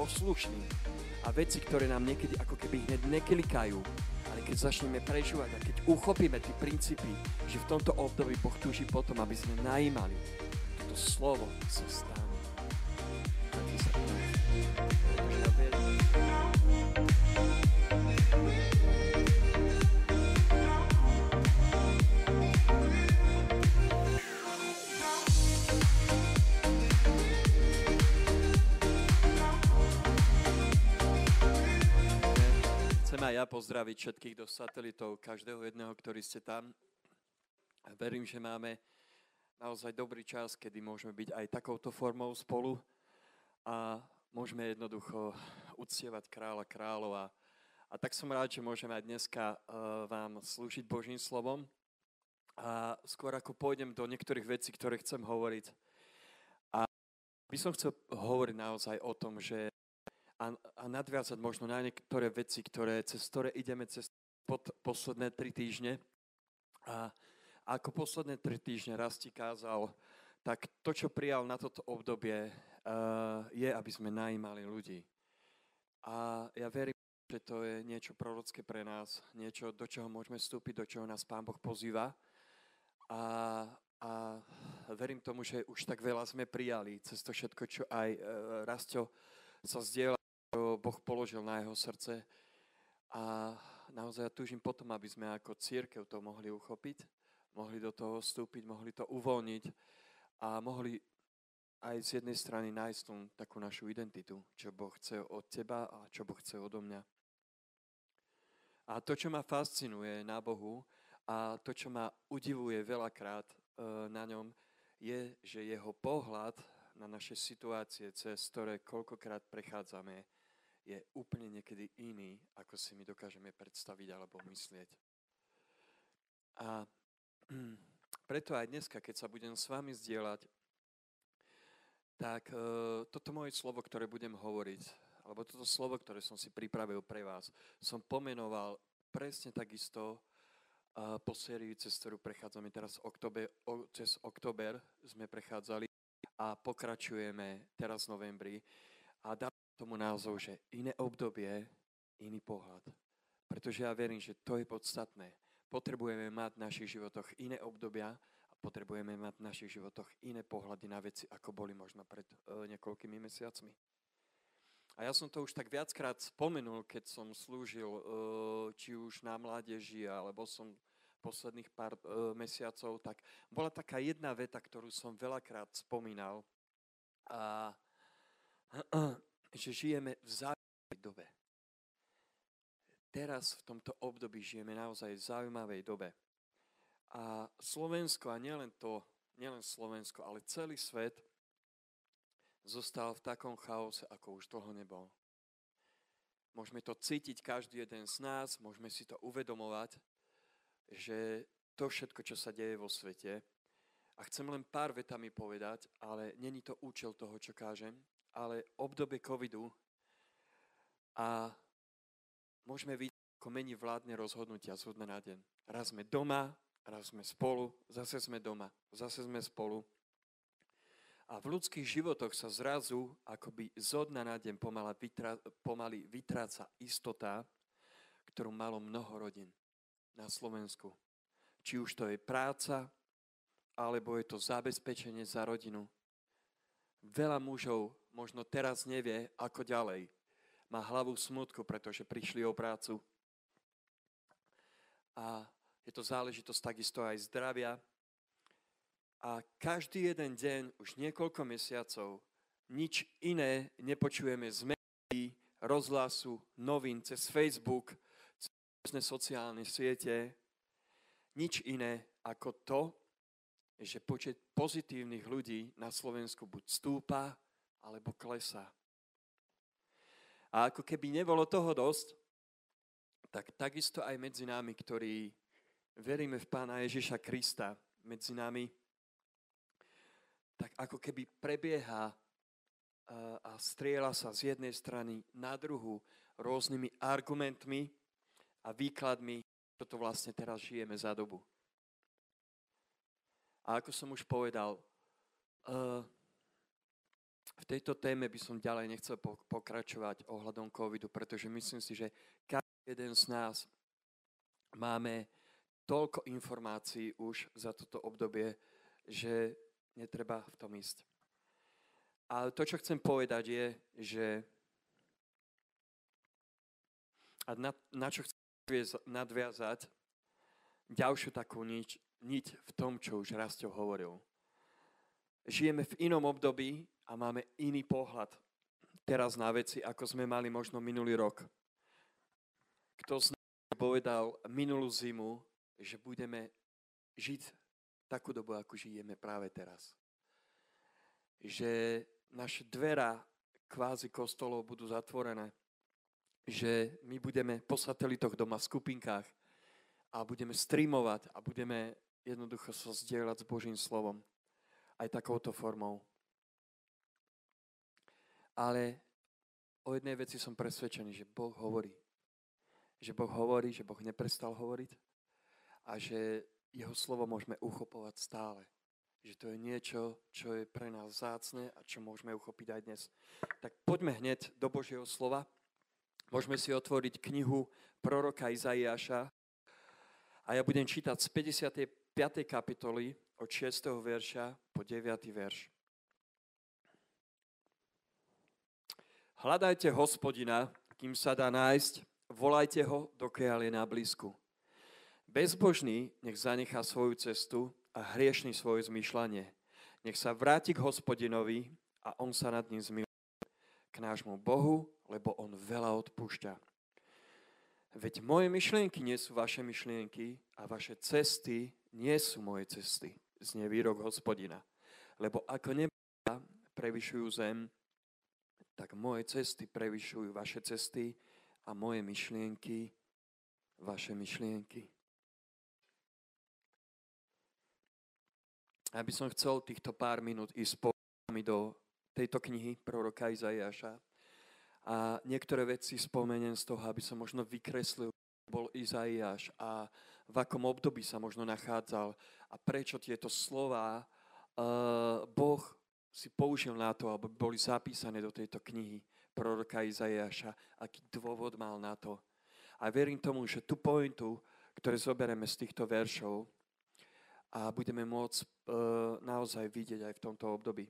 poslušní a veci, ktoré nám niekedy ako keby hneď neklikajú, ale keď začneme prežívať a keď uchopíme tie princípy, že v tomto období Boh túži potom, aby sme najímali, toto slovo sa stane. Pozdraviť všetkých do satelitov, každého jedného, ktorý ste tam. A verím, že máme naozaj dobrý čas, kedy môžeme byť aj takouto formou spolu a môžeme jednoducho uctievať kráľa kráľov. A, tak som rád, že môžeme aj dneska uh, vám slúžiť Božím slovom. A skôr ako pôjdem do niektorých vecí, ktoré chcem hovoriť, a by som chcel hovoriť naozaj o tom, že a, a nadviazať možno na niektoré veci, ktoré, cez ktoré ideme cez pod posledné tri týždne. A, ako posledné tri týždne raz ti kázal, tak to, čo prijal na toto obdobie, uh, je, aby sme najímali ľudí. A ja verím, že to je niečo prorocké pre nás, niečo, do čoho môžeme vstúpiť, do čoho nás Pán Boh pozýva. A, a verím tomu, že už tak veľa sme prijali cez to všetko, čo aj uh, Rasto sa zdieľa Boh položil na jeho srdce. A naozaj túžim potom, aby sme ako církev to mohli uchopiť, mohli do toho vstúpiť, mohli to uvoľniť a mohli aj z jednej strany nájsť tú takú našu identitu, čo Boh chce od teba a čo Boh chce odo mňa. A to, čo ma fascinuje na Bohu a to, čo ma udivuje veľakrát e, na ňom, je, že jeho pohľad na naše situácie, cez ktoré koľkokrát prechádzame, je úplne niekedy iný, ako si my dokážeme predstaviť alebo myslieť. A preto aj dneska, keď sa budem s vami zdieľať, tak e, toto moje slovo, ktoré budem hovoriť, alebo toto slovo, ktoré som si pripravil pre vás, som pomenoval presne takisto e, po sérii, cez ktorú prechádzame teraz oktober, cez oktober sme prechádzali a pokračujeme teraz v novembri. A dám tomu názov, že iné obdobie, iný pohľad. Pretože ja verím, že to je podstatné. Potrebujeme mať v našich životoch iné obdobia a potrebujeme mať v našich životoch iné pohľady na veci, ako boli možno pred uh, niekoľkými mesiacmi. A ja som to už tak viackrát spomenul, keď som slúžil uh, či už na mládeži, alebo som posledných pár uh, mesiacov, tak bola taká jedna veta, ktorú som veľakrát spomínal. A že žijeme v zaujímavej dobe. Teraz v tomto období žijeme naozaj v zaujímavej dobe. A Slovensko, a nielen to, nielen Slovensko, ale celý svet zostal v takom chaose, ako už dlho nebol. Môžeme to cítiť každý jeden z nás, môžeme si to uvedomovať, že to všetko, čo sa deje vo svete, a chcem len pár vetami povedať, ale není to účel toho, čo kážem, ale obdobie covidu a môžeme vidieť, ako mení vládne rozhodnutia z na deň. Raz sme doma, raz sme spolu, zase sme doma, zase sme spolu. A v ľudských životoch sa zrazu akoby zo dna na deň pomala vytra, pomaly vytráca istota, ktorú malo mnoho rodín na Slovensku. Či už to je práca, alebo je to zabezpečenie za rodinu. Veľa mužov možno teraz nevie, ako ďalej. Má hlavu smutku, pretože prišli o prácu. A je to záležitosť takisto aj zdravia. A každý jeden deň, už niekoľko mesiacov, nič iné nepočujeme z médií, rozhlasu, novín, cez Facebook, cez sociálne siete. Nič iné ako to, že počet pozitívnych ľudí na Slovensku buď stúpa, alebo klesá. A ako keby nebolo toho dosť, tak takisto aj medzi nami, ktorí veríme v Pána Ježiša Krista, medzi nami, tak ako keby prebieha a striela sa z jednej strany na druhu rôznymi argumentmi a výkladmi, čo to vlastne teraz žijeme za dobu. A ako som už povedal, uh, v tejto téme by som ďalej nechcel pokračovať ohľadom covidu, pretože myslím si, že každý jeden z nás máme toľko informácií už za toto obdobie, že netreba v tom ísť. Ale to, čo chcem povedať, je, že a na, na čo chcem nadviazať ďalšiu takú niť, niť v tom, čo už Rastio hovoril. Žijeme v inom období a máme iný pohľad teraz na veci, ako sme mali možno minulý rok. Kto z nás povedal minulú zimu, že budeme žiť takú dobu, ako žijeme práve teraz. Že naše dvera kvázi kostolov budú zatvorené. Že my budeme po satelitoch doma v skupinkách a budeme streamovať a budeme jednoducho sa zdieľať s Božím slovom. Aj takouto formou. Ale o jednej veci som presvedčený, že Boh hovorí. Že Boh hovorí, že Boh neprestal hovoriť a že jeho slovo môžeme uchopovať stále. Že to je niečo, čo je pre nás zácne a čo môžeme uchopiť aj dnes. Tak poďme hneď do Božieho slova. Môžeme si otvoriť knihu proroka Izaiáša a ja budem čítať z 55. kapitoly od 6. verša po 9. verš. Hľadajte hospodina, kým sa dá nájsť, volajte ho, dokiaľ je na blízku. Bezbožný nech zanechá svoju cestu a hriešný svoje zmýšľanie. Nech sa vráti k hospodinovi a on sa nad ním zmiluje k nášmu Bohu, lebo on veľa odpúšťa. Veď moje myšlienky nie sú vaše myšlienky a vaše cesty nie sú moje cesty, znie výrok hospodina. Lebo ako neba prevyšujú zem, tak moje cesty prevyšujú vaše cesty a moje myšlienky vaše myšlienky. Ja by som chcel týchto pár minút ísť po do tejto knihy proroka Izaiáša a niektoré veci spomeniem z toho, aby som možno vykreslil, bol Izaiáš a v akom období sa možno nachádzal a prečo tieto slova uh, Boh si použil na to, aby boli zapísané do tejto knihy proroka Izajaša, aký dôvod mal na to. A verím tomu, že tú pointu, ktoré zoberieme z týchto veršov, a budeme môcť e, naozaj vidieť aj v tomto období.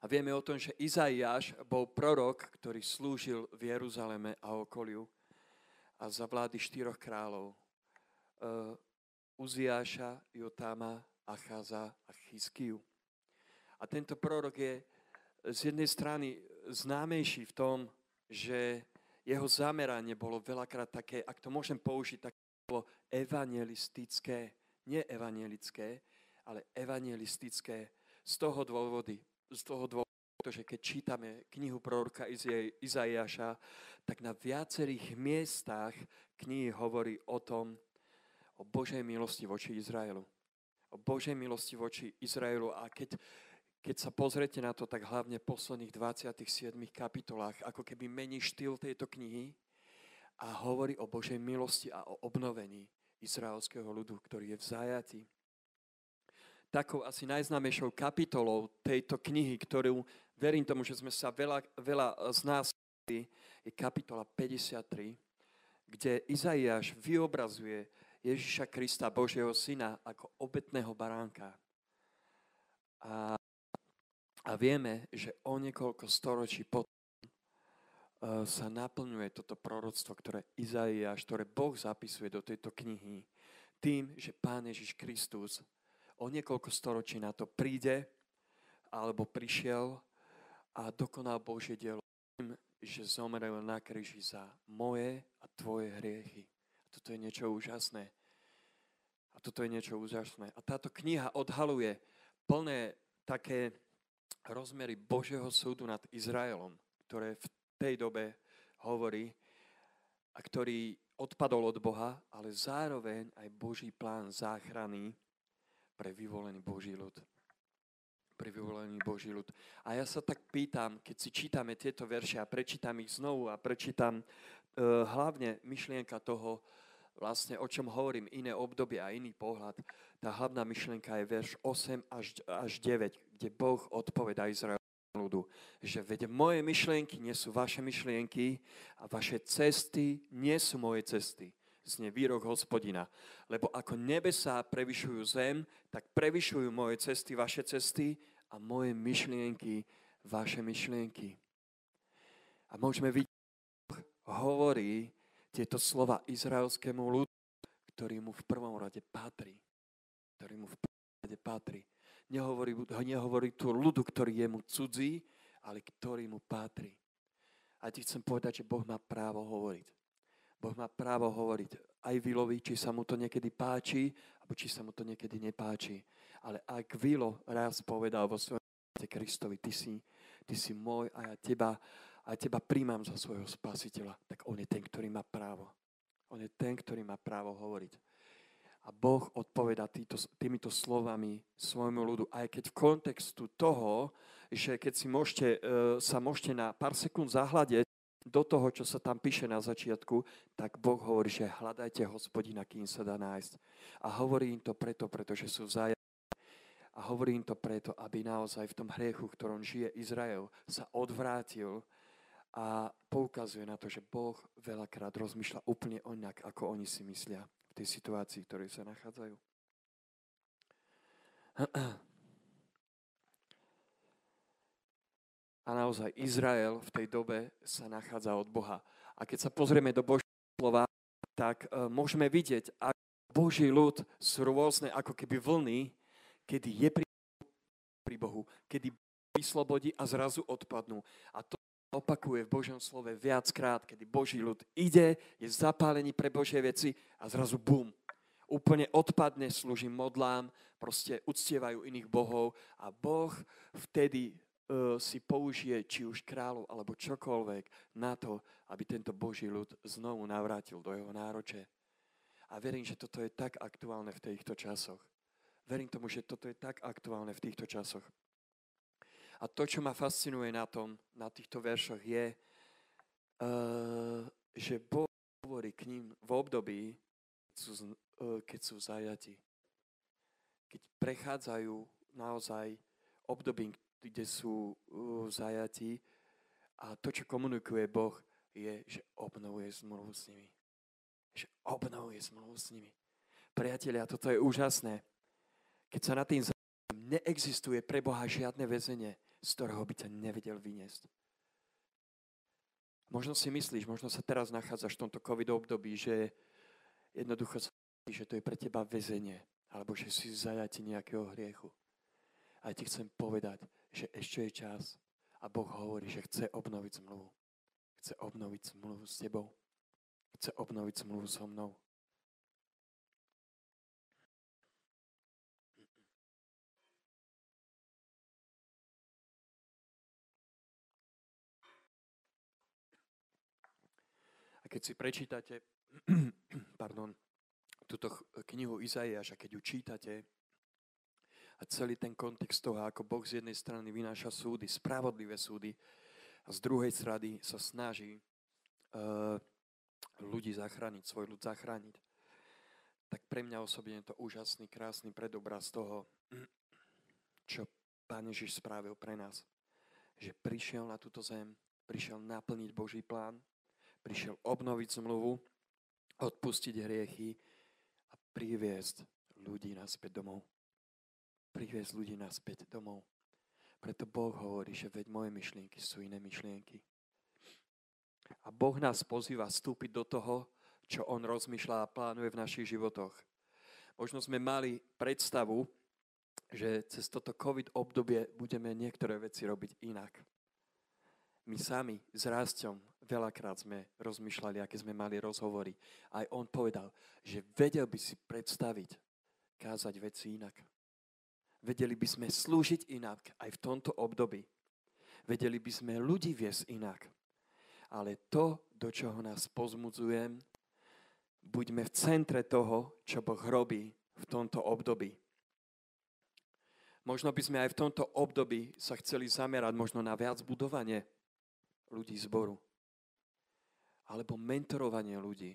A vieme o tom, že Izaiáš bol prorok, ktorý slúžil v Jeruzaleme a okoliu a za vlády štyroch kráľov. E, Uziáša, Jotáma, Acháza a Chyskiu. A tento prorok je z jednej strany známejší v tom, že jeho zameranie bolo veľakrát také, ak to môžem použiť, tak bolo evangelistické, nie evangelické, ale evangelistické z toho dôvody, z toho dôvodu, pretože keď čítame knihu proroka Izaiáša, tak na viacerých miestach knihy hovorí o tom, o Božej milosti voči Izraelu. O Božej milosti voči Izraelu. A keď keď sa pozrete na to, tak hlavne v posledných 27 kapitolách, ako keby mení štýl tejto knihy a hovorí o Božej milosti a o obnovení izraelského ľudu, ktorý je v zajati. Takou asi najznámejšou kapitolou tejto knihy, ktorú verím tomu, že sme sa veľa, veľa z nás je kapitola 53, kde Izaiáš vyobrazuje Ježiša Krista, Božieho syna, ako obetného baránka. A a vieme, že o niekoľko storočí potom eh, sa naplňuje toto proroctvo, ktoré Izaiáš, ktoré Boh zapisuje do tejto knihy, tým, že Pán Ježiš Kristus o niekoľko storočí na to príde, alebo prišiel a dokonal Božie dielo tým, že zomrel na kríži za moje a tvoje hriechy. A toto je niečo úžasné. A toto je niečo úžasné. A táto kniha odhaluje plné také rozmery Božieho súdu nad Izraelom, ktoré v tej dobe hovorí a ktorý odpadol od Boha, ale zároveň aj Boží plán záchrany pre vyvolený Boží ľud. Pre vyvolený Boží ľud. A ja sa tak pýtam, keď si čítame tieto verše a prečítam ich znovu a prečítam uh, hlavne myšlienka toho, vlastne o čom hovorím, iné obdobie a iný pohľad. Tá hlavná myšlienka je verš 8 až, až 9, kde Boh odpoveda Izrael. ľudu, že veď moje myšlienky nie sú vaše myšlienky a vaše cesty nie sú moje cesty. Znie výrok hospodina. Lebo ako nebesá prevyšujú zem, tak prevyšujú moje cesty vaše cesty a moje myšlienky vaše myšlienky. A môžeme vidieť, hovorí tieto slova izraelskému ľudu, ktorý mu v prvom rade patrí. Ktorý mu v prvom rade patrí. Nehovorí, nehovorí tu ľudu, ktorý je mu cudzí, ale ktorý mu patrí. A ti chcem povedať, že Boh má právo hovoriť. Boh má právo hovoriť aj Vilovi, či sa mu to niekedy páči, alebo či sa mu to niekedy nepáči. Ale ak Vilo raz povedal vo svojom Kristovi, ty si, ty si môj a ja teba, a teba príjmam za svojho spasiteľa, tak on je ten, ktorý má právo. On je ten, ktorý má právo hovoriť. A Boh odpoveda týto, týmito slovami svojmu ľudu, aj keď v kontextu toho, že keď si môžete, e, sa môžete na pár sekúnd zahľadiť do toho, čo sa tam píše na začiatku, tak Boh hovorí, že hľadajte hospodina, kým sa dá nájsť. A hovorí im to preto, pretože sú vzájomní. A hovorí im to preto, aby naozaj v tom hriechu, v ktorom žije Izrael, sa odvrátil a poukazuje na to, že Boh veľakrát rozmýšľa úplne onak, ako oni si myslia tej situácii, v ktorej sa nachádzajú. A naozaj Izrael v tej dobe sa nachádza od Boha. A keď sa pozrieme do Božieho slova, tak uh, môžeme vidieť, ako Boží ľud sú rôzne ako keby vlny, kedy je pri Bohu, kedy vyslobodí a zrazu odpadnú. A to opakuje v Božom slove viackrát, kedy Boží ľud ide, je zapálený pre Božie veci a zrazu bum, úplne odpadne, slúži modlám, proste uctievajú iných bohov a Boh vtedy uh, si použije či už kráľov alebo čokoľvek na to, aby tento Boží ľud znovu navrátil do jeho nároče. A verím, že toto je tak aktuálne v týchto časoch. Verím tomu, že toto je tak aktuálne v týchto časoch. A to, čo ma fascinuje na tom, na týchto veršoch je, uh, že Boh hovorí k ním v období, keď sú, uh, keď sú zajati. Keď prechádzajú naozaj období, kde sú uh, zajati a to, čo komunikuje Boh, je, že obnovuje zmluvu s nimi. Že obnovuje zmluvu s nimi. Priatelia, toto je úžasné. Keď sa na tým neexistuje pre Boha žiadne väzenie, z ktorého by ťa nevedel vyniesť. Možno si myslíš, možno sa teraz nachádzaš v tomto covid období, že jednoducho sa že to je pre teba väzenie, alebo že si zajati nejakého hriechu. A ja ti chcem povedať, že ešte je čas a Boh hovorí, že chce obnoviť zmluvu. Chce obnoviť zmluvu s tebou. Chce obnoviť zmluvu so mnou. Keď si prečítate pardon, túto knihu Izaiáša, keď ju čítate, a celý ten kontext toho, ako Boh z jednej strany vynáša súdy, spravodlivé súdy, a z druhej strany sa snaží uh, ľudí zachrániť, svoj ľud zachrániť, tak pre mňa osobne je to úžasný, krásny predobraz toho, čo Pán Ježiš spravil pre nás. Že prišiel na túto zem, prišiel naplniť Boží plán, prišiel obnoviť zmluvu, odpustiť hriechy a priviesť ľudí naspäť domov. Priviesť ľudí naspäť domov. Preto Boh hovorí, že veď moje myšlienky sú iné myšlienky. A Boh nás pozýva vstúpiť do toho, čo On rozmýšľa a plánuje v našich životoch. Možno sme mali predstavu, že cez toto COVID obdobie budeme niektoré veci robiť inak. My sami s Rásťom veľakrát sme rozmýšľali, aké sme mali rozhovory. Aj on povedal, že vedel by si predstaviť, kázať veci inak. Vedeli by sme slúžiť inak aj v tomto období. Vedeli by sme ľudí viesť inak. Ale to, do čoho nás pozmudzujem, buďme v centre toho, čo Boh robí v tomto období. Možno by sme aj v tomto období sa chceli zamerať možno na viac budovanie ľudí zboru. Alebo mentorovanie ľudí.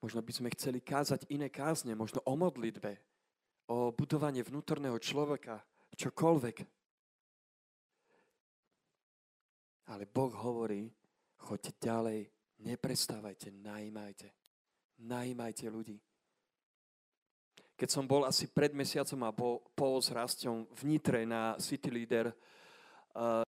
Možno by sme chceli kázať iné kázne, možno o modlitbe, o budovanie vnútorného človeka, čokoľvek. Ale Boh hovorí, choďte ďalej, neprestávajte, najímajte. Najímajte ľudí. Keď som bol asi pred mesiacom a bol, pol s Rastom v na City Leader, uh,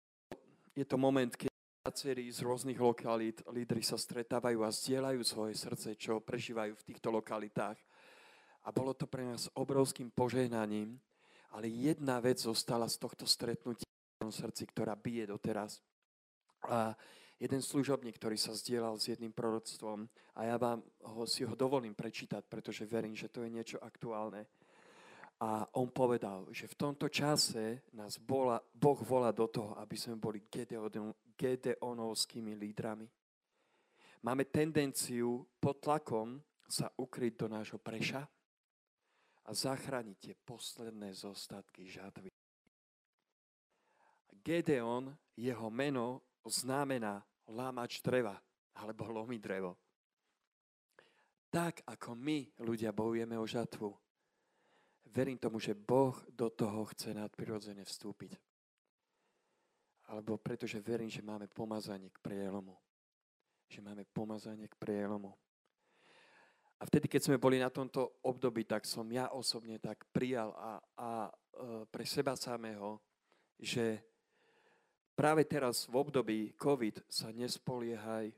je to moment, keď viacerí z rôznych lokalít lídry sa stretávajú a zdieľajú svoje srdce, čo prežívajú v týchto lokalitách. A bolo to pre nás obrovským požehnaním, ale jedna vec zostala z tohto stretnutia v srdci, ktorá bije doteraz. A jeden služobník, ktorý sa zdieľal s jedným proroctvom a ja vám ho, si ho dovolím prečítať, pretože verím, že to je niečo aktuálne. A on povedal, že v tomto čase nás bola, Boh volá do toho, aby sme boli Gedeon, Gedeonovskými lídrami. Máme tendenciu pod tlakom sa ukryť do nášho preša, a zachrániť tie posledné zostatky žatvy. Gedeon, jeho meno znamená lámač dreva alebo lomi drevo. Tak ako my, ľudia, bojujeme o žatvu, verím tomu, že Boh do toho chce nadprirodzene vstúpiť. Alebo pretože verím, že máme pomazanie k prielomu. Že máme pomazanie k prielomu. A vtedy, keď sme boli na tomto období, tak som ja osobne tak prijal a, a e, pre seba samého, že práve teraz v období COVID sa nespoliehaj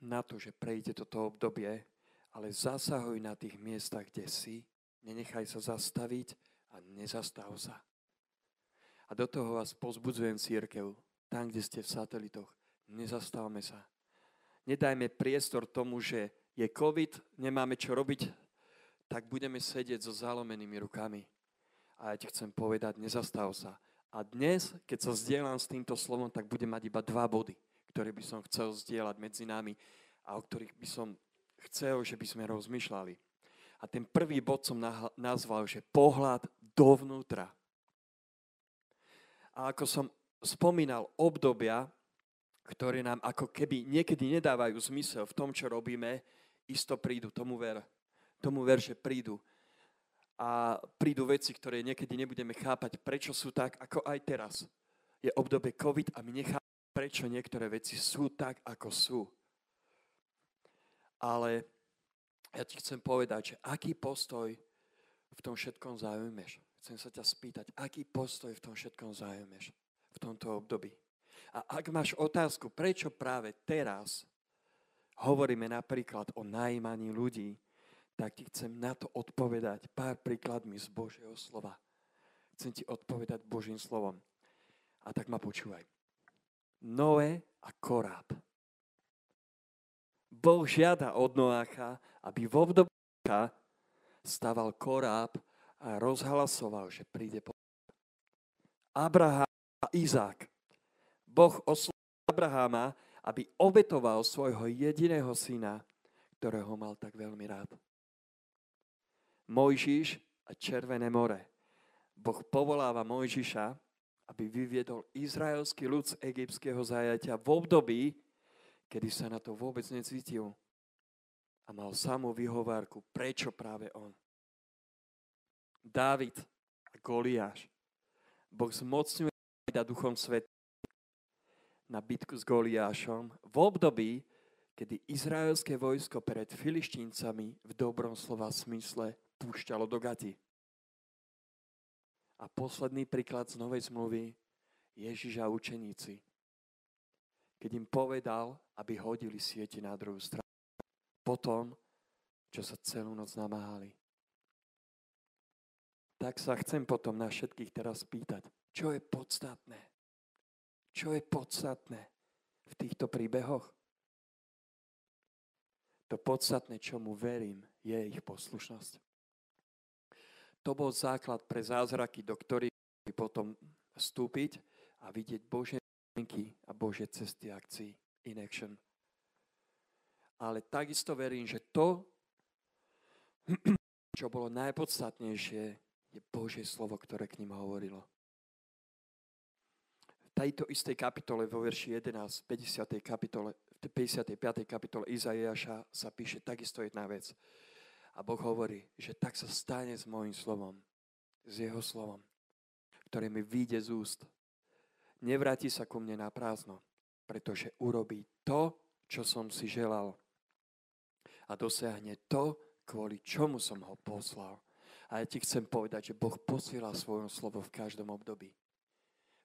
na to, že prejde toto obdobie, ale zasahuj na tých miestach, kde si, nenechaj sa zastaviť a nezastav sa. A do toho vás pozbudzujem církev, tam, kde ste v satelitoch, nezastavme sa. Nedajme priestor tomu, že je COVID, nemáme čo robiť, tak budeme sedieť so zalomenými rukami. A ja ti chcem povedať, nezastav sa. A dnes, keď sa zdieľam s týmto slovom, tak budem mať iba dva body, ktoré by som chcel zdieľať medzi nami a o ktorých by som chcel, že by sme rozmýšľali. A ten prvý bod som nazval, že pohľad dovnútra. A ako som spomínal, obdobia, ktoré nám ako keby niekedy nedávajú zmysel v tom, čo robíme, isto prídu, tomu ver. Tomu ver, že prídu. A prídu veci, ktoré niekedy nebudeme chápať, prečo sú tak, ako aj teraz. Je obdobie COVID a my nechápame, prečo niektoré veci sú tak, ako sú. Ale ja ti chcem povedať, že aký postoj v tom všetkom zaujmeš. Chcem sa ťa spýtať, aký postoj v tom všetkom zaujmeš v tomto období. A ak máš otázku, prečo práve teraz hovoríme napríklad o najímaní ľudí, tak ti chcem na to odpovedať pár príkladmi z Božieho slova. Chcem ti odpovedať Božím slovom. A tak ma počúvaj. Noé a Koráb. Boh žiada od Noácha, aby v období staval Koráb a rozhlasoval, že príde po Abraham a Izák. Boh oslovil Abraháma aby obetoval svojho jediného syna, ktorého mal tak veľmi rád. Mojžiš a Červené more. Boh povoláva Mojžiša, aby vyviedol izraelský ľud z egyptského zajatia v období, kedy sa na to vôbec necítil. A mal samú vyhovárku, prečo práve on. Dávid a Goliáš. Boh zmocňuje a duchom sveta na bitku s Goliášom v období, kedy izraelské vojsko pred filištíncami v dobrom slova smysle púšťalo do gati. A posledný príklad z Novej zmluvy Ježiš a učeníci. Keď im povedal, aby hodili sieti na druhú stranu. Potom, čo sa celú noc namáhali. Tak sa chcem potom na všetkých teraz pýtať, čo je podstatné čo je podstatné v týchto príbehoch? To podstatné, čomu verím, je ich poslušnosť. To bol základ pre zázraky, do ktorých potom vstúpiť a vidieť Božie myšlienky a Božie cesty akcií in action. Ale takisto verím, že to, čo bolo najpodstatnejšie, je Božie slovo, ktoré k ním hovorilo tejto istej kapitole vo verši 11, 50. kapitole, 55. kapitole Izaiáša sa píše takisto jedna vec. A Boh hovorí, že tak sa stane s môjim slovom, s jeho slovom, ktoré mi vyjde z úst. Nevráti sa ku mne na prázdno, pretože urobí to, čo som si želal. A dosiahne to, kvôli čomu som ho poslal. A ja ti chcem povedať, že Boh posiela svoje slovo v každom období.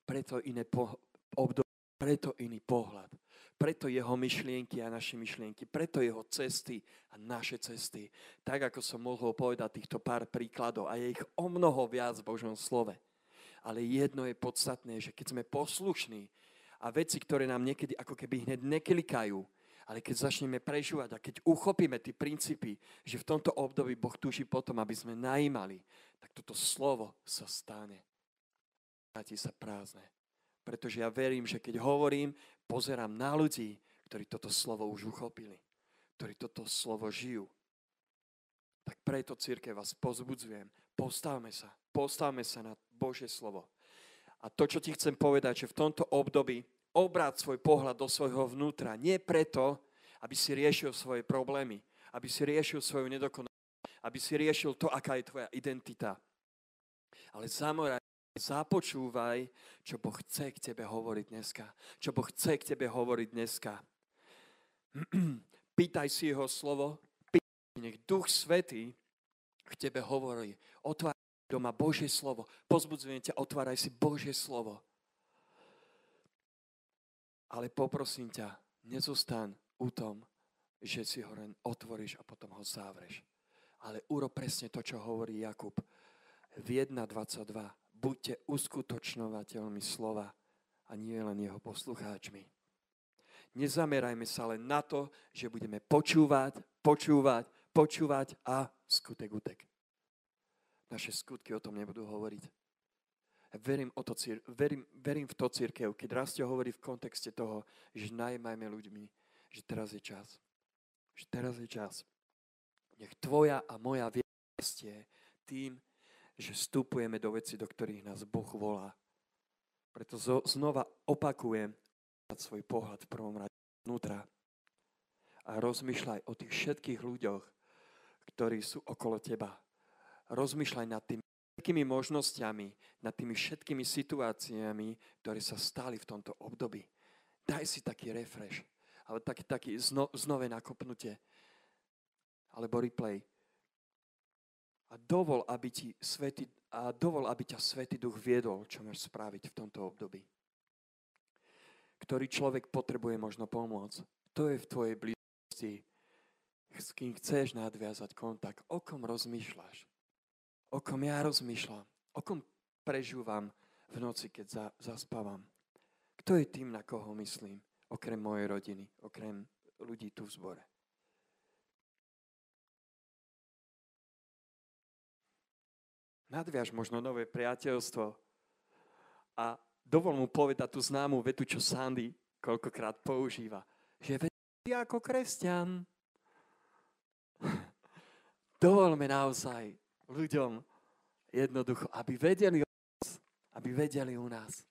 Preto iné po, období, preto iný pohľad. Preto jeho myšlienky a naše myšlienky. Preto jeho cesty a naše cesty. Tak, ako som mohol povedať týchto pár príkladov. A je ich o mnoho viac v Božom slove. Ale jedno je podstatné, že keď sme poslušní a veci, ktoré nám niekedy ako keby hneď neklikajú, ale keď začneme prežívať a keď uchopíme tie princípy, že v tomto období Boh tuší potom, aby sme najímali, tak toto slovo sa stane. Vráti sa prázdne. Pretože ja verím, že keď hovorím, pozerám na ľudí, ktorí toto slovo už uchopili, ktorí toto slovo žijú. Tak preto, církev, vás pozbudzujem. Postavme sa. Postavme sa na Božie slovo. A to, čo ti chcem povedať, že v tomto období obráť svoj pohľad do svojho vnútra. Nie preto, aby si riešil svoje problémy, aby si riešil svoju nedokonalosť, aby si riešil to, aká je tvoja identita. Ale zamoraj, započúvaj, čo Boh chce k tebe hovoriť dneska. Čo Boh chce k tebe hovoriť dneska. Pýtaj si jeho slovo, nech Duch Svetý k tebe hovorí. Otváraj doma Božie slovo. Pozbudzujem ťa, otváraj si Božie slovo. Ale poprosím ťa, nezostan u tom, že si ho len otvoríš a potom ho závreš. Ale uro presne to, čo hovorí Jakub v 1.22. Buďte uskutočnovateľmi slova a nie len jeho poslucháčmi. Nezamerajme sa len na to, že budeme počúvať, počúvať, počúvať a skutek utek. Naše skutky o tom nebudú hovoriť. Verím, o to, verím, verím v to církev, keď Rastio hovorí v kontexte toho, že najmajme ľuďmi, že teraz je čas. Že teraz je čas. Nech tvoja a moja viesť je tým, že vstupujeme do veci, do ktorých nás Boh volá. Preto znova opakujem svoj pohľad v prvom rade vnútra a rozmýšľaj o tých všetkých ľuďoch, ktorí sú okolo teba. Rozmýšľaj nad tým, všetkými možnosťami, nad tými všetkými situáciami, ktoré sa stali v tomto období. Daj si taký refresh, alebo taký, taký zno, znové nakopnutie, alebo replay. A dovol, aby, ti svety, a dovol, aby ťa Svetý Duch viedol, čo máš spraviť v tomto období. Ktorý človek potrebuje možno pomôcť. To je v tvojej blízkosti, s kým chceš nadviazať kontakt, o kom rozmýšľaš o kom ja rozmýšľam, o kom prežúvam v noci, keď za, zaspávam. Kto je tým, na koho myslím, okrem mojej rodiny, okrem ľudí tu v zbore? Nadviaž možno nové priateľstvo a dovol mu povedať tú známu vetu, čo Sandy koľkokrát používa. Že ty ako kresťan. Dovolme naozaj ľuďom jednoducho, aby vedeli o nás, aby vedeli u nás.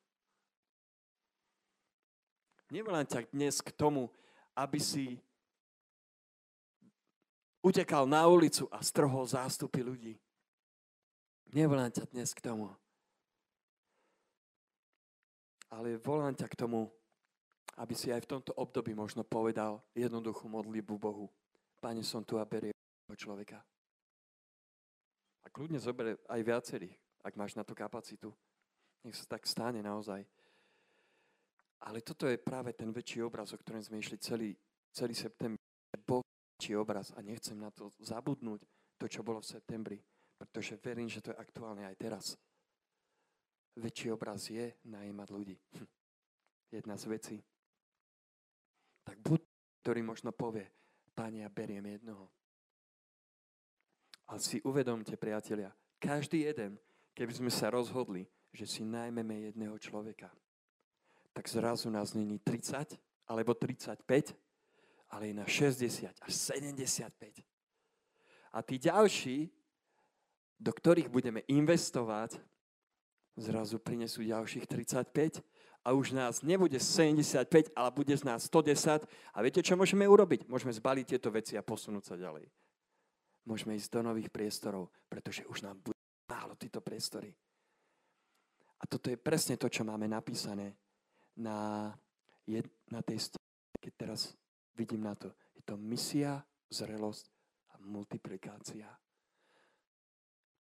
Nevolám ťa dnes k tomu, aby si utekal na ulicu a strhol zástupy ľudí. Nevolám ťa dnes k tomu. Ale volám ťa k tomu, aby si aj v tomto období možno povedal jednoduchú modlitbu Bohu. Pane, som tu a berie človeka. A kľudne zober aj viacerých, ak máš na to kapacitu. Nech sa tak stane naozaj. Ale toto je práve ten väčší obraz, o ktorom sme išli celý, celý september. Boh väčší obraz a nechcem na to zabudnúť, to, čo bolo v septembri, pretože verím, že to je aktuálne aj teraz. Väčší obraz je najímať ľudí. Hm. Jedna z vecí. Tak buď, ktorý možno povie, páne, ja beriem jednoho. Ale si uvedomte, priatelia, každý jeden, keby sme sa rozhodli, že si najmeme jedného človeka, tak zrazu nás není 30 alebo 35, ale je na 60 až 75. A tí ďalší, do ktorých budeme investovať, zrazu prinesú ďalších 35 a už nás nebude 75, ale bude z nás 110. A viete, čo môžeme urobiť? Môžeme zbaliť tieto veci a posunúť sa ďalej môžeme ísť do nových priestorov, pretože už nám bude málo títo priestory. A toto je presne to, čo máme napísané na, jed, na tej stene, keď teraz vidím na to. Je to misia, zrelosť a multiplikácia.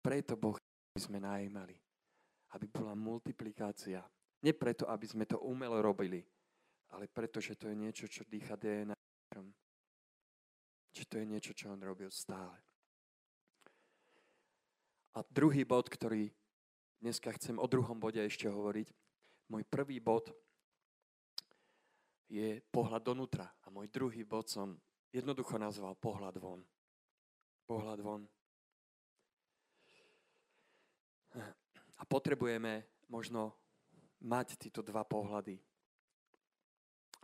Preto Boh sme najímali, aby bola multiplikácia. Nie preto, aby sme to umelo robili, ale preto, že to je niečo, čo dýcha DNA. Že to je niečo, čo on robil stále. A druhý bod, ktorý dneska chcem o druhom bode ešte hovoriť. Môj prvý bod je pohľad donútra. A môj druhý bod som jednoducho nazval pohľad von. Pohľad von. A potrebujeme možno mať títo dva pohľady.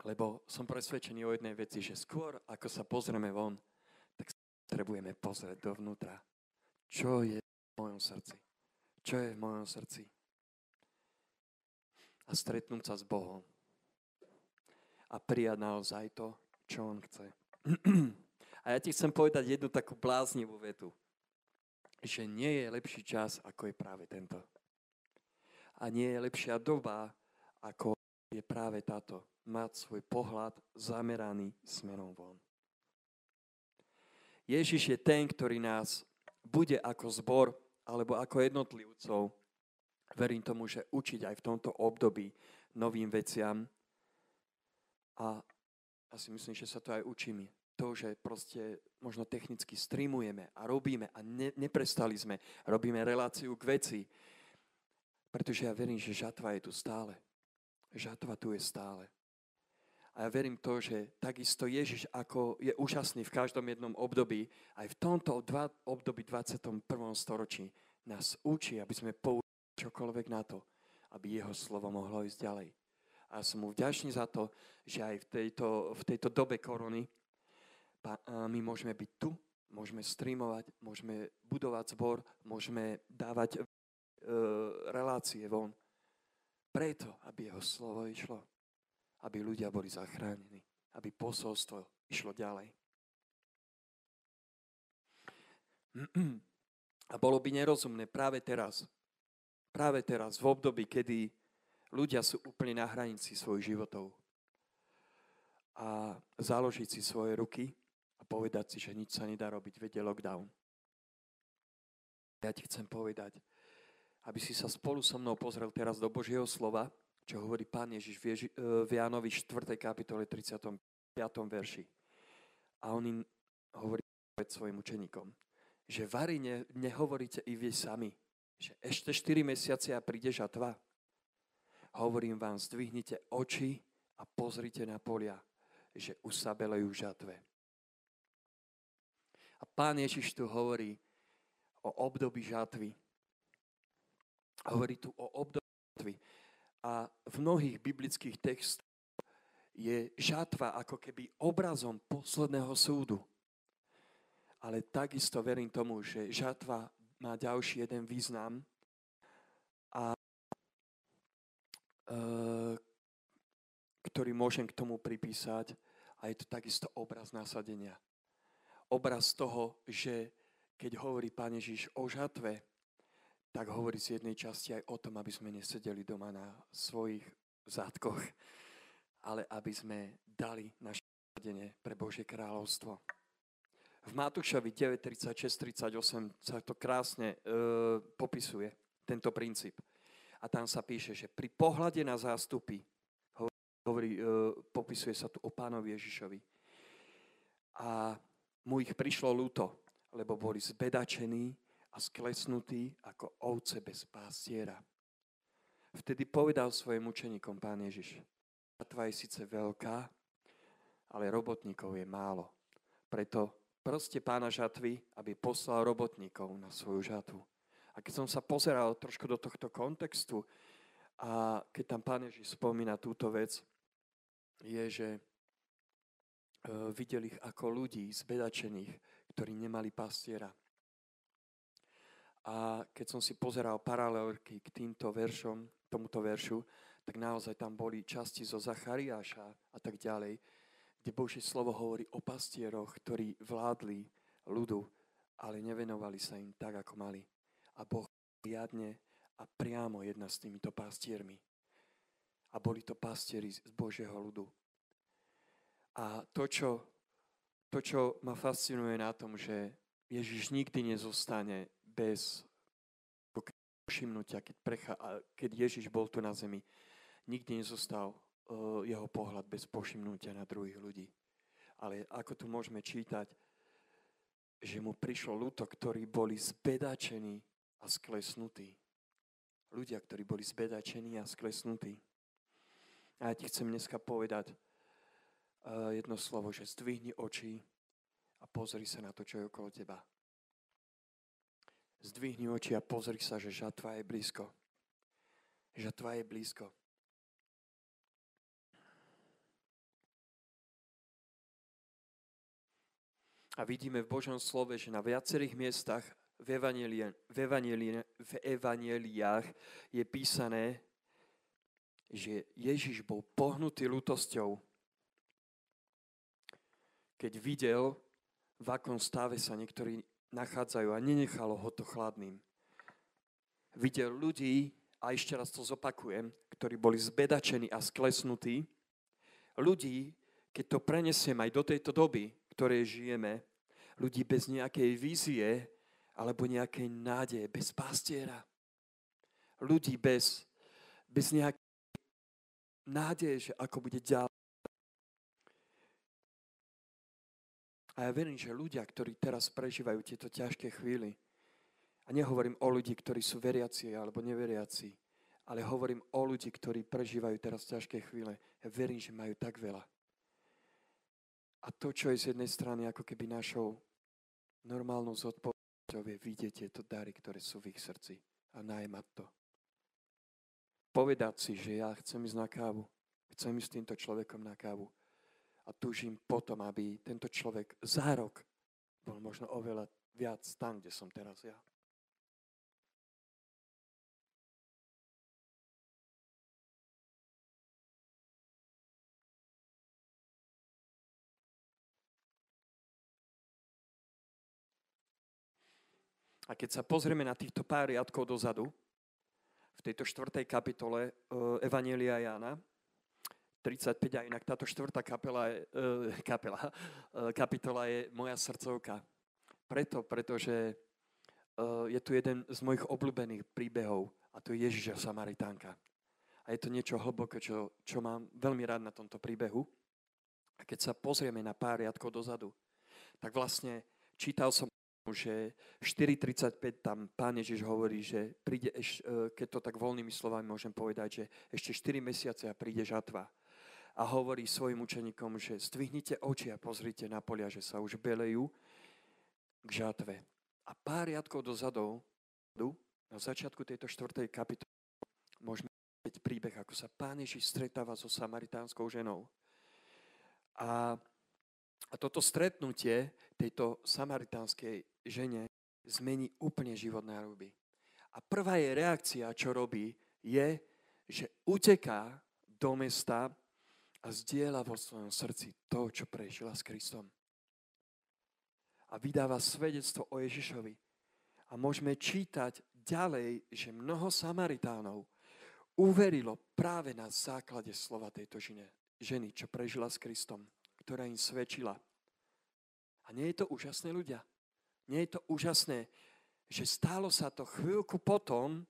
Lebo som presvedčený o jednej veci, že skôr ako sa pozrieme von, tak sa potrebujeme pozrieť dovnútra. Čo je mojom srdci? Čo je v mojom srdci? A stretnúť sa s Bohom. A prijať naozaj to, čo On chce. A ja ti chcem povedať jednu takú bláznivú vetu. Že nie je lepší čas, ako je práve tento. A nie je lepšia doba, ako je práve táto. Mať svoj pohľad zameraný smerom von. Ježiš je ten, ktorý nás bude ako zbor alebo ako jednotlivcov, verím tomu, že učiť aj v tomto období novým veciam. A asi myslím, že sa to aj učíme. To, že proste možno technicky streamujeme a robíme a ne, neprestali sme, robíme reláciu k veci, pretože ja verím, že žatva je tu stále. Žatva tu je stále. A ja verím to, že takisto Ježiš, ako je úžasný v každom jednom období, aj v tomto dva, období 21. storočí nás učí, aby sme použili čokoľvek na to, aby jeho slovo mohlo ísť ďalej. A som mu vďačný za to, že aj v tejto, v tejto dobe korony my môžeme byť tu, môžeme streamovať, môžeme budovať zbor, môžeme dávať E, relácie von. Preto, aby jeho slovo išlo. Aby ľudia boli zachránení. Aby posolstvo išlo ďalej. A bolo by nerozumné práve teraz, práve teraz, v období, kedy ľudia sú úplne na hranici svojich životov a založiť si svoje ruky a povedať si, že nič sa nedá robiť, vedie lockdown. Ja ti chcem povedať, aby si sa spolu so mnou pozrel teraz do Božieho slova, čo hovorí Pán Ježiš v, Ježi, v Jánovi 4. kapitole 35. verši. A on im hovorí pred svojim učeníkom, že vary ne, nehovoríte i vy sami, že ešte 4 mesiace a príde žatva. Hovorím vám, zdvihnite oči a pozrite na polia, že už sa belejú žatve. A pán Ježiš tu hovorí o období žatvy, Hovorí tu o období. A v mnohých biblických textoch je žatva ako keby obrazom posledného súdu. Ale takisto verím tomu, že žatva má ďalší jeden význam a e, ktorý môžem k tomu pripísať a je to takisto obraz nasadenia. Obraz toho, že keď hovorí Pán Ježiš o žatve, tak hovorí z jednej časti aj o tom, aby sme nesedeli doma na svojich zátkoch, ale aby sme dali naše vedenie pre Božie kráľovstvo. V Matúšovi 9, 36, 38 sa to krásne e, popisuje, tento princíp. A tam sa píše, že pri pohľade na zástupy, hovorí, e, popisuje sa tu o pánovi Ježišovi, a mu ich prišlo ľúto, lebo boli zbedačení a sklesnutý ako ovce bez pástiera. Vtedy povedal svojim učeníkom pán Ježiš, žatva je síce veľká, ale robotníkov je málo. Preto proste pána žatvy, aby poslal robotníkov na svoju žatvu. A keď som sa pozeral trošku do tohto kontextu a keď tam pán Ježiš spomína túto vec, je, že e, videli ich ako ľudí zbedačených, ktorí nemali pastiera. A keď som si pozeral paralelky k týmto veršom, tomuto veršu, tak naozaj tam boli časti zo Zachariáša a tak ďalej, kde Božie slovo hovorí o pastieroch, ktorí vládli ľudu, ale nevenovali sa im tak, ako mali. A Boh riadne a priamo jedna s týmito pastiermi. a boli to pastieri z Božieho ľudu. A to, čo, to, čo ma fascinuje na tom, že Ježiš nikdy nezostane bez všimnutia, keď, precha, keď Ježiš bol tu na zemi, nikdy nezostal uh, jeho pohľad bez pošimnutia na druhých ľudí. Ale ako tu môžeme čítať, že mu prišlo ľúto, ktorí boli zbedačení a sklesnutí. Ľudia, ktorí boli zbedačení a sklesnutí. A ja ti chcem dneska povedať uh, jedno slovo, že zdvihni oči a pozri sa na to, čo je okolo teba. Zdvihni oči a pozri sa, že žatva je blízko. Žatva je blízko. A vidíme v Božom slove, že na viacerých miestach v, evanielie, v, evanielie, v evanieliách je písané, že Ježiš bol pohnutý lutosťou, keď videl, v akom stave sa niektorí nachádzajú a nenechalo ho to chladným. Videl ľudí, a ešte raz to zopakujem, ktorí boli zbedačení a sklesnutí, ľudí, keď to prenesiem aj do tejto doby, ktorej žijeme, ľudí bez nejakej vízie alebo nejakej nádeje, bez pastiera. Ľudí bez, bez nejakej nádeje, že ako bude ďalej. A ja verím, že ľudia, ktorí teraz prežívajú tieto ťažké chvíli, a nehovorím o ľudí, ktorí sú veriaci alebo neveriaci, ale hovorím o ľudí, ktorí prežívajú teraz ťažké chvíle. Ja verím, že majú tak veľa. A to, čo je z jednej strany ako keby našou normálnou zodpovednosťou, je vidieť tieto dary, ktoré sú v ich srdci a najmať to. Povedať si, že ja chcem ísť na kávu, chcem ísť s týmto človekom na kávu a túžim potom, aby tento človek za rok bol možno oveľa viac tam, kde som teraz ja. A keď sa pozrieme na týchto pár riadkov dozadu, v tejto štvrtej kapitole uh, Evanielia Jána, 35 a inak táto štvrtá kapela je, uh, kapela, uh, kapitola je moja srdcovka. Preto, pretože uh, je tu jeden z mojich obľúbených príbehov a to je Ježiša Samaritánka. A je to niečo hlboké, čo, čo mám veľmi rád na tomto príbehu. A keď sa pozrieme na pár riadkov dozadu, tak vlastne čítal som že 4.35 tam pán Ježiš hovorí, že príde, keď to tak voľnými slovami môžem povedať, že ešte 4 mesiace a príde žatva. A hovorí svojim učeníkom, že stvihnite oči a pozrite na polia, že sa už belejú k žatve. A pár riadkov dozadu, na začiatku tejto štvrtej kapitoly, môžeme vidieť príbeh, ako sa pán Ježiš stretáva so samaritánskou ženou. A a toto stretnutie tejto samaritánskej žene zmení úplne život náruby. A prvá jej reakcia, čo robí, je, že uteká do mesta a zdieľa vo svojom srdci to, čo prežila s Kristom. A vydáva svedectvo o Ježišovi. A môžeme čítať ďalej, že mnoho Samaritánov uverilo práve na základe slova tejto ženy, čo prežila s Kristom ktorá im svedčila. A nie je to úžasné, ľudia? Nie je to úžasné, že stálo sa to chvíľku potom,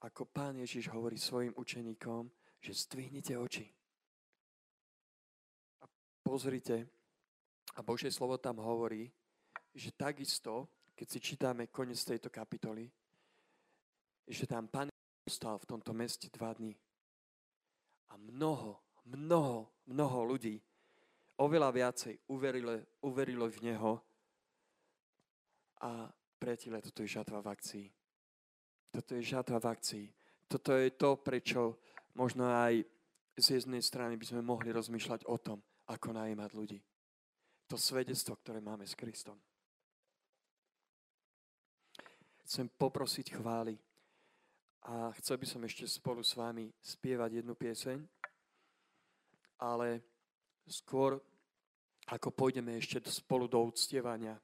ako pán Ježiš hovorí svojim učeníkom, že stvihnite oči. Pozrite, a Božie slovo tam hovorí, že takisto, keď si čítame koniec tejto kapitoly, že tam pán stal v tomto meste dva dní. A mnoho, mnoho, mnoho ľudí oveľa viacej uverilo, uverilo v Neho a priateľe, toto je žatva v akcii. Toto je žatva v akcii. Toto je to, prečo možno aj z jednej strany by sme mohli rozmýšľať o tom, ako najímať ľudí. To svedectvo, ktoré máme s Kristom. Chcem poprosiť chvály a chcel by som ešte spolu s vami spievať jednu pieseň, ale skôr ako pôjdeme ešte spolu do uctievania,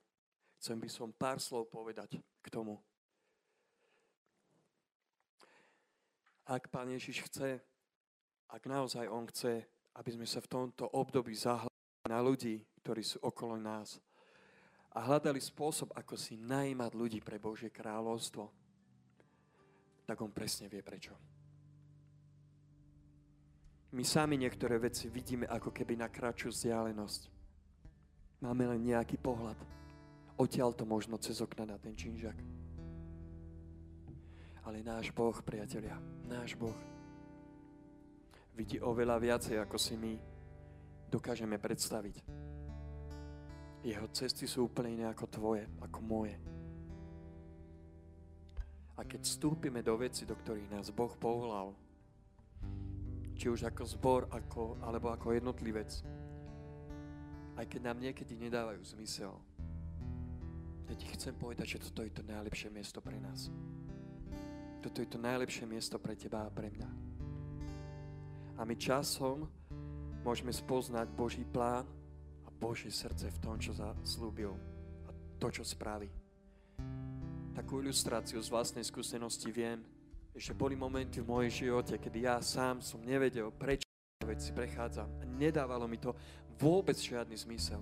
chcem by som pár slov povedať k tomu. Ak Pán Ježiš chce, ak naozaj On chce, aby sme sa v tomto období zahľadili na ľudí, ktorí sú okolo nás a hľadali spôsob, ako si najímať ľudí pre Božie kráľovstvo, tak On presne vie prečo. My sami niektoré veci vidíme ako keby na kratšiu vzdialenosť. Máme len nejaký pohľad. Odtiaľ to možno cez okna na ten činžak. Ale náš Boh, priatelia, náš Boh vidí oveľa viacej, ako si my dokážeme predstaviť. Jeho cesty sú úplne iné ako tvoje, ako moje. A keď vstúpime do veci, do ktorých nás Boh povolal, či už ako zbor, ako, alebo ako jednotlivec, aj keď nám niekedy nedávajú zmysel, ja ti chcem povedať, že toto je to najlepšie miesto pre nás. Toto je to najlepšie miesto pre teba a pre mňa. A my časom môžeme spoznať Boží plán a Božie srdce v tom, čo zaslúbil a to, čo spraví. Takú ilustráciu z vlastnej skúsenosti viem, že boli momenty v mojej živote, kedy ja sám som nevedel, prečo veci prechádzam a nedávalo mi to vôbec žiadny zmysel.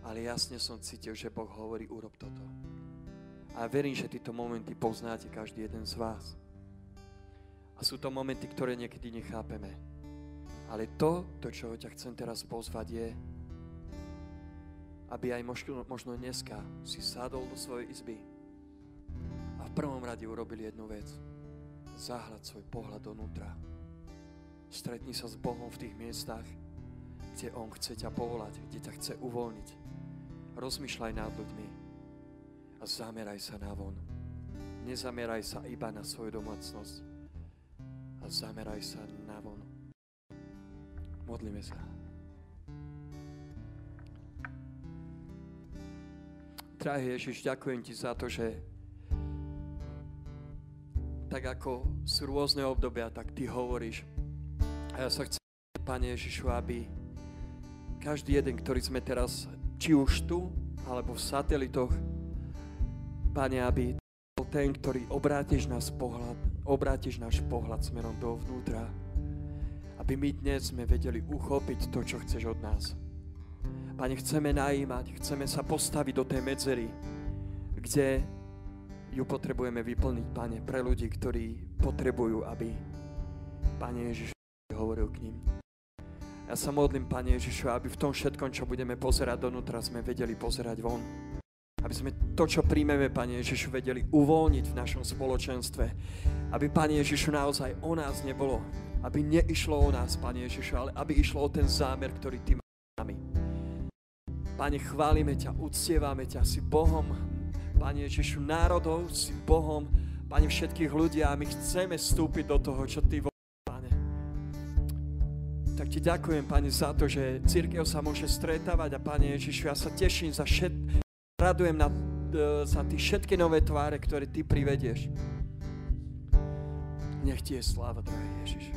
Ale jasne som cítil, že Boh hovorí, urob toto. A verím, že tieto momenty poznáte každý jeden z vás. A sú to momenty, ktoré niekedy nechápeme. Ale to, to, čo ťa chcem teraz pozvať, je, aby aj možno, možno dneska si sadol do svojej izby a v prvom rade urobil jednu vec. Zahľad svoj pohľad donútra. Stretni sa s Bohom v tých miestach, kde On chce ťa povolať, kde ťa chce uvoľniť. Rozmýšľaj nad ľuďmi a zameraj sa na von. Nezameraj sa iba na svoju domácnosť, zameraj sa na von. Modlíme sa. Drahý Ježiš, ďakujem Ti za to, že tak ako sú rôzne obdobia, tak Ty hovoríš. A ja sa chcem, Pane Ježišu, aby každý jeden, ktorý sme teraz, či už tu, alebo v satelitoch, Pane, aby bol ten, ktorý obrátiš nás pohľad, obrátiš náš pohľad smerom dovnútra, aby my dnes sme vedeli uchopiť to, čo chceš od nás. Pane, chceme najímať, chceme sa postaviť do tej medzery, kde ju potrebujeme vyplniť, Pane, pre ľudí, ktorí potrebujú, aby Pane Ježiš hovoril k ním. Ja sa modlím, Pane Ježišu, aby v tom všetkom, čo budeme pozerať donútra, sme vedeli pozerať von aby sme to, čo príjmeme, Pane Ježišu, vedeli uvoľniť v našom spoločenstve. Aby, Pane Ježišu, naozaj o nás nebolo. Aby neišlo o nás, Pane Ježišu, ale aby išlo o ten zámer, ktorý Ty máš nami. Pane, chválime ťa, uctievame ťa, si Bohom, Pane Ježišu, národov, si Bohom, Pane, všetkých ľudí a my chceme vstúpiť do toho, čo Ty voláš, Pane. Tak Ti ďakujem, Pane, za to, že církev sa môže stretávať a Pane Ježišu, ja sa teším za všetko, Radujem na, uh, za tie všetky nové tváre, ktoré Ty privedieš. Nech Ti je sláva, drahý Ježiš.